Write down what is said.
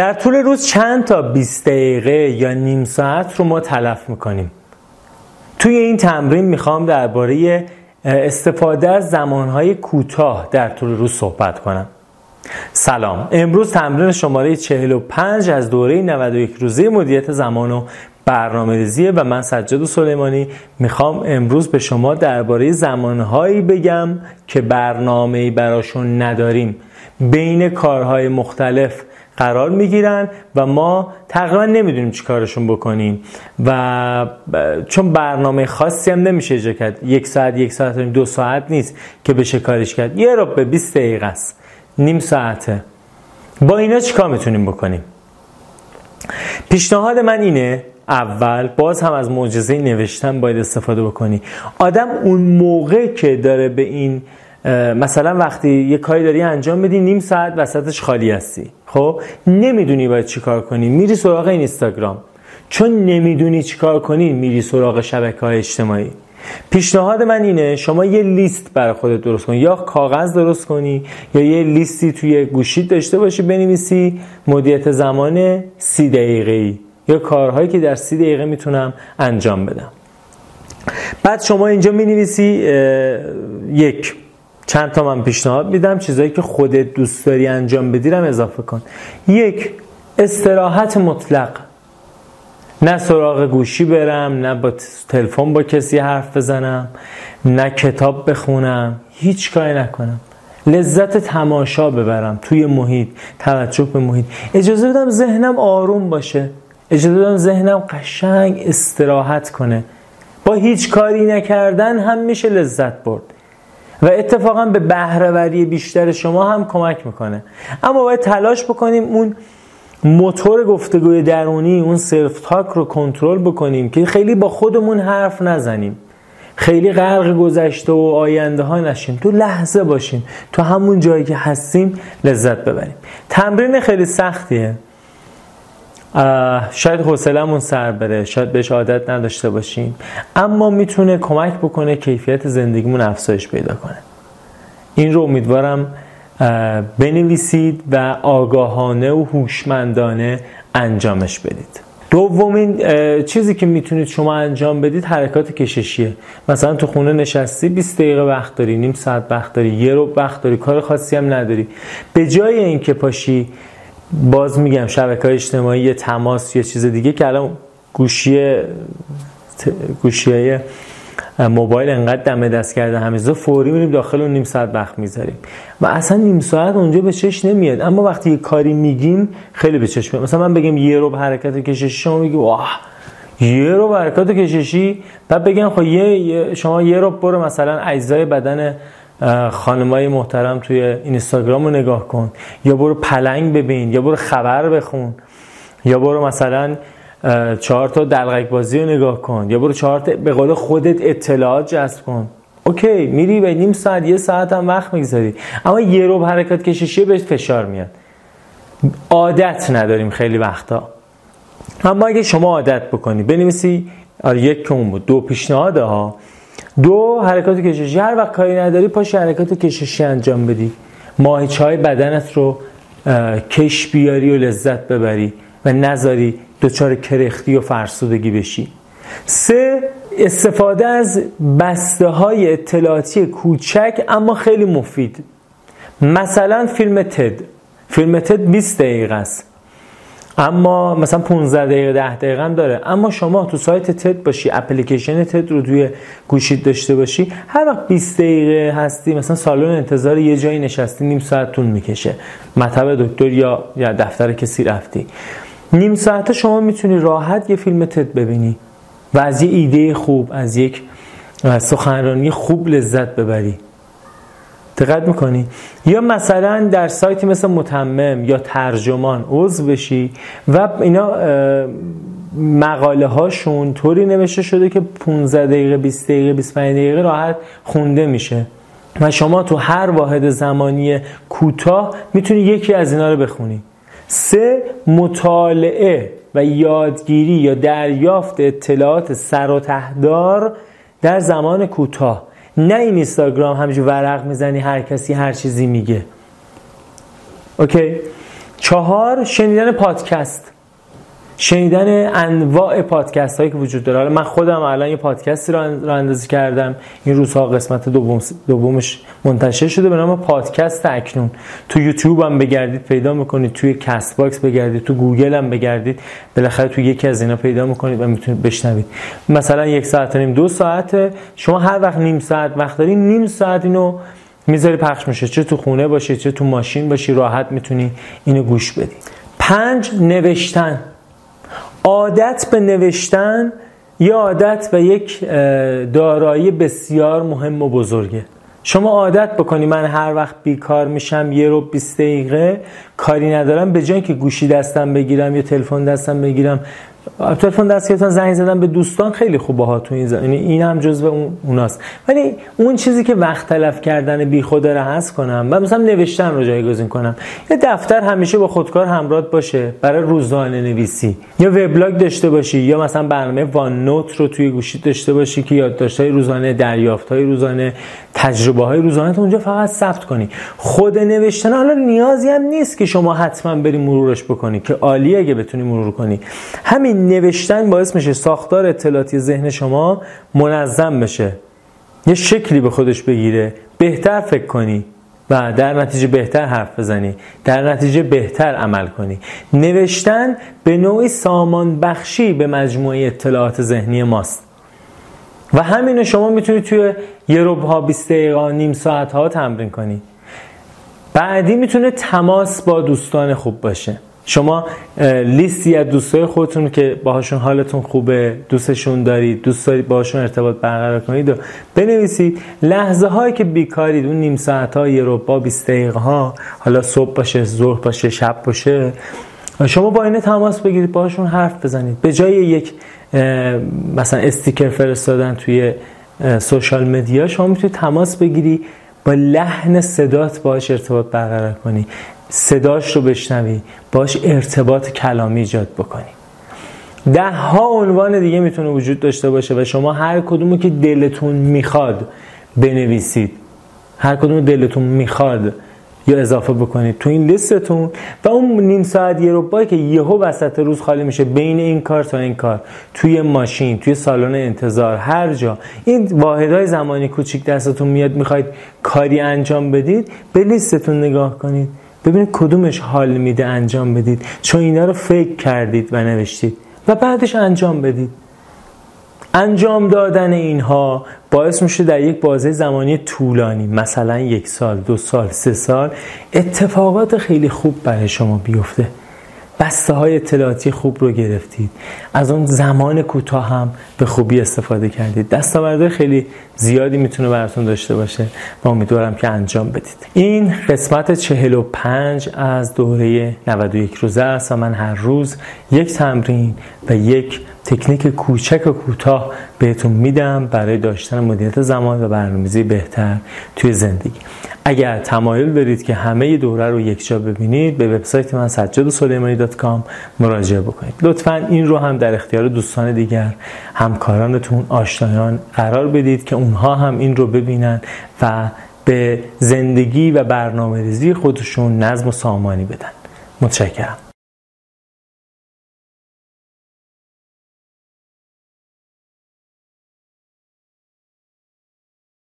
در طول روز چند تا 20 دقیقه یا نیم ساعت رو ما تلف می‌کنیم. توی این تمرین می‌خوام درباره استفاده از زمانهای کوتاه در طول روز صحبت کنم. سلام. امروز تمرین شماره 45 از دوره 91 روزه مدیریت زمان و برنامه ریزیه و من سجاد سلیمانی می‌خوام امروز به شما درباره زمانهایی بگم که برنامه براشون نداریم. بین کارهای مختلف قرار می‌گیرن و ما تقریبا نمی‌دونیم چی کارشون بکنیم. و چون برنامه خاصی هم نمیشه اجرا کرد. یک ساعت یک ساعت دو ساعت نیست که بشه کارش کرد. یه رو به 20 دقیقه است. نیم ساعته. با اینا چیکار می‌تونیم بکنیم؟ پیشنهاد من اینه اول باز هم از معجزه نوشتن باید استفاده بکنی. آدم اون موقع که داره به این مثلا وقتی یه کاری داری انجام بدی نیم ساعت وسطش خالی هستی. خب؟ نمی‌دونی باید چیکار کنی. میری سراغ این اینستاگرام. چون نمی‌دونی چیکار کنی میری سراغ شبکه های اجتماعی. پیشنهاد من اینه شما یه لیست برای خودت درست کنی. یا کاغذ درست کنی یا یه لیستی توی گوشیت داشته باشی بنویسی. مدیت زمان سی دقیقه یا کارهایی که در سی دقیقه می‌تونم انجام بدم. بعد شما اینجا می نویسی یک. چند تا من پیشنهاد میدم چیزایی که خودت دوست داری انجام بدی اضافه کن. یک استراحت مطلق. نه سراغ گوشی برم نه با تلفن با کسی حرف بزنم نه کتاب بخونم هیچ کاری نکنم. لذت تماشا ببرم توی محیط توجه به محیط. اجازه بدم ذهنم آروم باشه. اجازه بدم ذهنم قشنگ استراحت کنه. با هیچ کاری نکردن هم میشه لذت برد. و اتفاقا به بهره‌وری بیشتر شما هم کمک می‌کنه. اما باید تلاش بکنیم اون موتور گفتگوی درونی اون self-talk رو کنترل بکنیم که خیلی با خودمون حرف نزنیم. خیلی غرق گذشته و آینده ها نشیم. تو لحظه باشیم تو همون جایی که هستیم لذت ببریم. تمرین خیلی سختیه. شاید حوصلمون سر بره شاید بهش عادت نداشته باشیم. اما می‌تونه کمک بکنه کیفیت زندگیمون افزایش پیدا کنه. این رو امیدوارم بنویسید و آگاهانه و هوشمندانه انجامش بدید. دومین چیزی که می‌تونید شما انجام بدید حرکات کششیه. مثلا تو خونه نشستی 20 دقیقه وقت داری نیم ساعت وقت داری یه رو وقت داری کار خاصی هم نداری. به جای اینکه پاشی باز میگم شبکه های اجتماعی یه تماس یا چیز دیگه که الان گوشی گوشی موبایل انقدر دم دست کرده همیزا فوری میریم داخل اون نیم ساعت وقت می‌ذاریم. و اصلا نیم ساعت اونجا به چش نمیاد. اما وقتی یه کاری میگیم خیلی به چش میاد. مثلا من بگم یه رو حرکت کششی شما میگی واه یه رو حرکت کششی؟ بعد بگم خب یه شما یه رو برو مثلا اجزای بدن خانمای محترم توی اینستاگرام رو نگاه کن. یا برو پلنگ ببین یا برو خبر بخون. یا برو مثلا چهار تا دلغک بازی رو نگاه کن. یا برو چهار تا به قول خودت اطلاعات جذب کن. اوکی میری به نیم ساعت یه ساعت هم وقت می‌گذاری. اما یه رو حرکت کششی بهش فشار میاد. عادت نداریم خیلی وقتا. اما اگه شما عادت بکنی بنویسی آره یک که بود. دو پیشنهاد ها. دو حرکات کششی. هر وقت کاری نداری پاش حرکات کششی انجام بدی. ماهیچه های بدنت رو کش بیاری و لذت ببری و نذاری دچار کرختی و فرسودگی بشی. سه استفاده از بسته های اطلاعاتی کوچک اما خیلی مفید. مثلا فیلم تد. فیلم تد 20 دقیقه است. اما مثلا 15 دقیقه 10 دقیقه هم داره. اما شما تو سایت تد باشی اپلیکیشن تد رو توی گوشیت داشته باشی هر وقت 20 دقیقه هستی مثلا سالن انتظار یه جایی نشستی نیم ساعت طول می‌کشه. مطب دکتر یا یا دفتر کسی رفتی. نیم ساعت شما می‌تونی راحت یه فیلم تد ببینی و از یه ایده خوب از یک سخنرانی خوب لذت ببری. دقت می‌کنی؟ یا مثلا در سایتی مثل متمم یا ترجمان عضو بشی و اینا مقاله هاشون طوری نوشته شده که 15 دقیقه 20 دقیقه 25 دقیقه راحت خونده میشه. و شما تو هر واحد زمانی کوتاه می‌تونی یکی از اینا رو بخونی. سه مطالعه و یادگیری یا دریافت اطلاعات سر و تهدار در زمان کوتاه. نه این اینستاگرام همینجور ورق می‌زنی هر کسی هر چیزی میگه. Okay؟ چهار شنیدن پادکست. شنیدن انواع پادکست هایی که وجود داره. من خودم الان یه پادکستی رو اندازی کردم. این روزها قسمت دوم دومش منتشر شده. به نام پادکست اکنون. تو یوتیوب هم بگردید پیدا می‌کنید. توی Castbox بگردید. تو گوگل هم بگردید. بالاخره تو یکی از اینا پیدا می‌کنید و می‌تونید بشنوید. مثلا یک ساعت نیم دو ساعت. شما هر وقت نیم ساعت وقت داری نیم ساعت اینو می‌ذاری پخش میشه. چه تو خونه باشی چه تو ماشین باشی. راحت می‌تونی اینو گوش بدی. پنج نوشتن. عادت به نوشتن یه عادت و یک دارایی بسیار مهم و بزرگه. شما عادت بکنی من هر وقت بیکار میشم یه رو 20 دقیقه کاری ندارم به جای که گوشی دستم بگیرم یا تلفن دستم بگیرم تلفن دستگیرتان زنگ زدن به دوستان خیلی این زمینه یعنی این هم جزو اون اوناست. ولی اون چیزی که وقت تلف کردن بی خود رو هست کنم و مثلا نوشتن رو جایگزین کنم یه دفتر همیشه با خودکار همراه باشه برای روزانه نویسی. یا وبلاگ داشته باشی یا مثلا برنامه وان نوت رو توی گوشی داشته باشی که یادداشت‌های روزانه دریافت‌های روزانه تجربه های روزانه اونجا فقط ثبت کنی. خود نوشتن حالا نیازی هم نیست که شما حتما بری مرورش بکنی که عالیه اگه بتونی مرور کنی. همین نوشتن باعث میشه ساختار اطلاعاتی ذهن شما منظم بشه. یه شکلی به خودش بگیره. بهتر فکر کنی و در نتیجه بهتر حرف بزنی. در نتیجه بهتر عمل کنی. نوشتن به نوعی سامان بخشی به مجموعه اطلاعات ذهنی ماست. و همینو شما می‌تونید توی یه ها 20 دقیقه نیم ساعت ها تمرین کنی. بعدی می‌تونه تماس با دوستان خوب باشه. شما لیستی از دوستای خودتون که باهاشون حالتون خوبه دوستشون دارید دوست دارید باهاشون ارتباط برقرار کنید و بنویسید. لحظه هایی که بیکارید اون نیم ساعت ها یه با 20 دقیقه ها حالا صبح باشه ظهر باشه شب باشه شما با اینه تماس بگیرید باهاشون حرف بزنید. به جای یک مثلا استیکر فرستادن توی سوشال مدیا شما می‌تونید تماس بگیری با لحن صدات باش ارتباط برقرار کنی. صداش رو بشنوی باش ارتباط کلامی ایجاد بکنی. ده ها عنوان دیگه می‌تونه وجود داشته باشه و شما هر کدومو که دلتون می‌خواد بنویسید هر کدوم دلتون می‌خواد یا اضافه بکنید تو این لیستتون و اون نیم ساعت یه رو که یهو وسط روز خالی میشه بین این کار تا این کار. توی ماشین توی سالن انتظار هر جا. این واحدهای زمانی کوچیک دستتون میاد می‌خواید کاری انجام بدید به لیستتون نگاه کنید. ببینید کدومش حال میده انجام بدید. چون اینا رو فکر کردید و نوشتید. و بعدش انجام بدید. انجام دادن اینها باعث میشه در یک بازه زمانی طولانی مثلا یک سال دو سال سه سال اتفاقات خیلی خوب برای شما بیفته. بسته های اطلاعاتی خوب رو گرفتید. از اون زمان کوتاه هم به خوبی استفاده کردید. دستاوردهای خیلی زیادی می‌تونه براتون داشته باشه. و امیدوارم که انجام بدید. این قسمت 45 از دوره 91 روزه است و من هر روز یک تمرین و یک تکنیک کوچک و کوتاه بهتون میدم برای داشتن مدیریت زمان و برنامه‌ریزی بهتر توی زندگی. اگر تمایل دارید که همه دوره رو یک جا ببینید به وبسایت من سجادسلیمانی.com مراجعه بکنید. لطفا این رو هم در اختیار دوستان دیگر همکارانتون آشنایان قرار بدید که اونها هم این رو ببینن و به زندگی و برنامه ریزی خودشون نظم و سامانی بدن. متشکرم.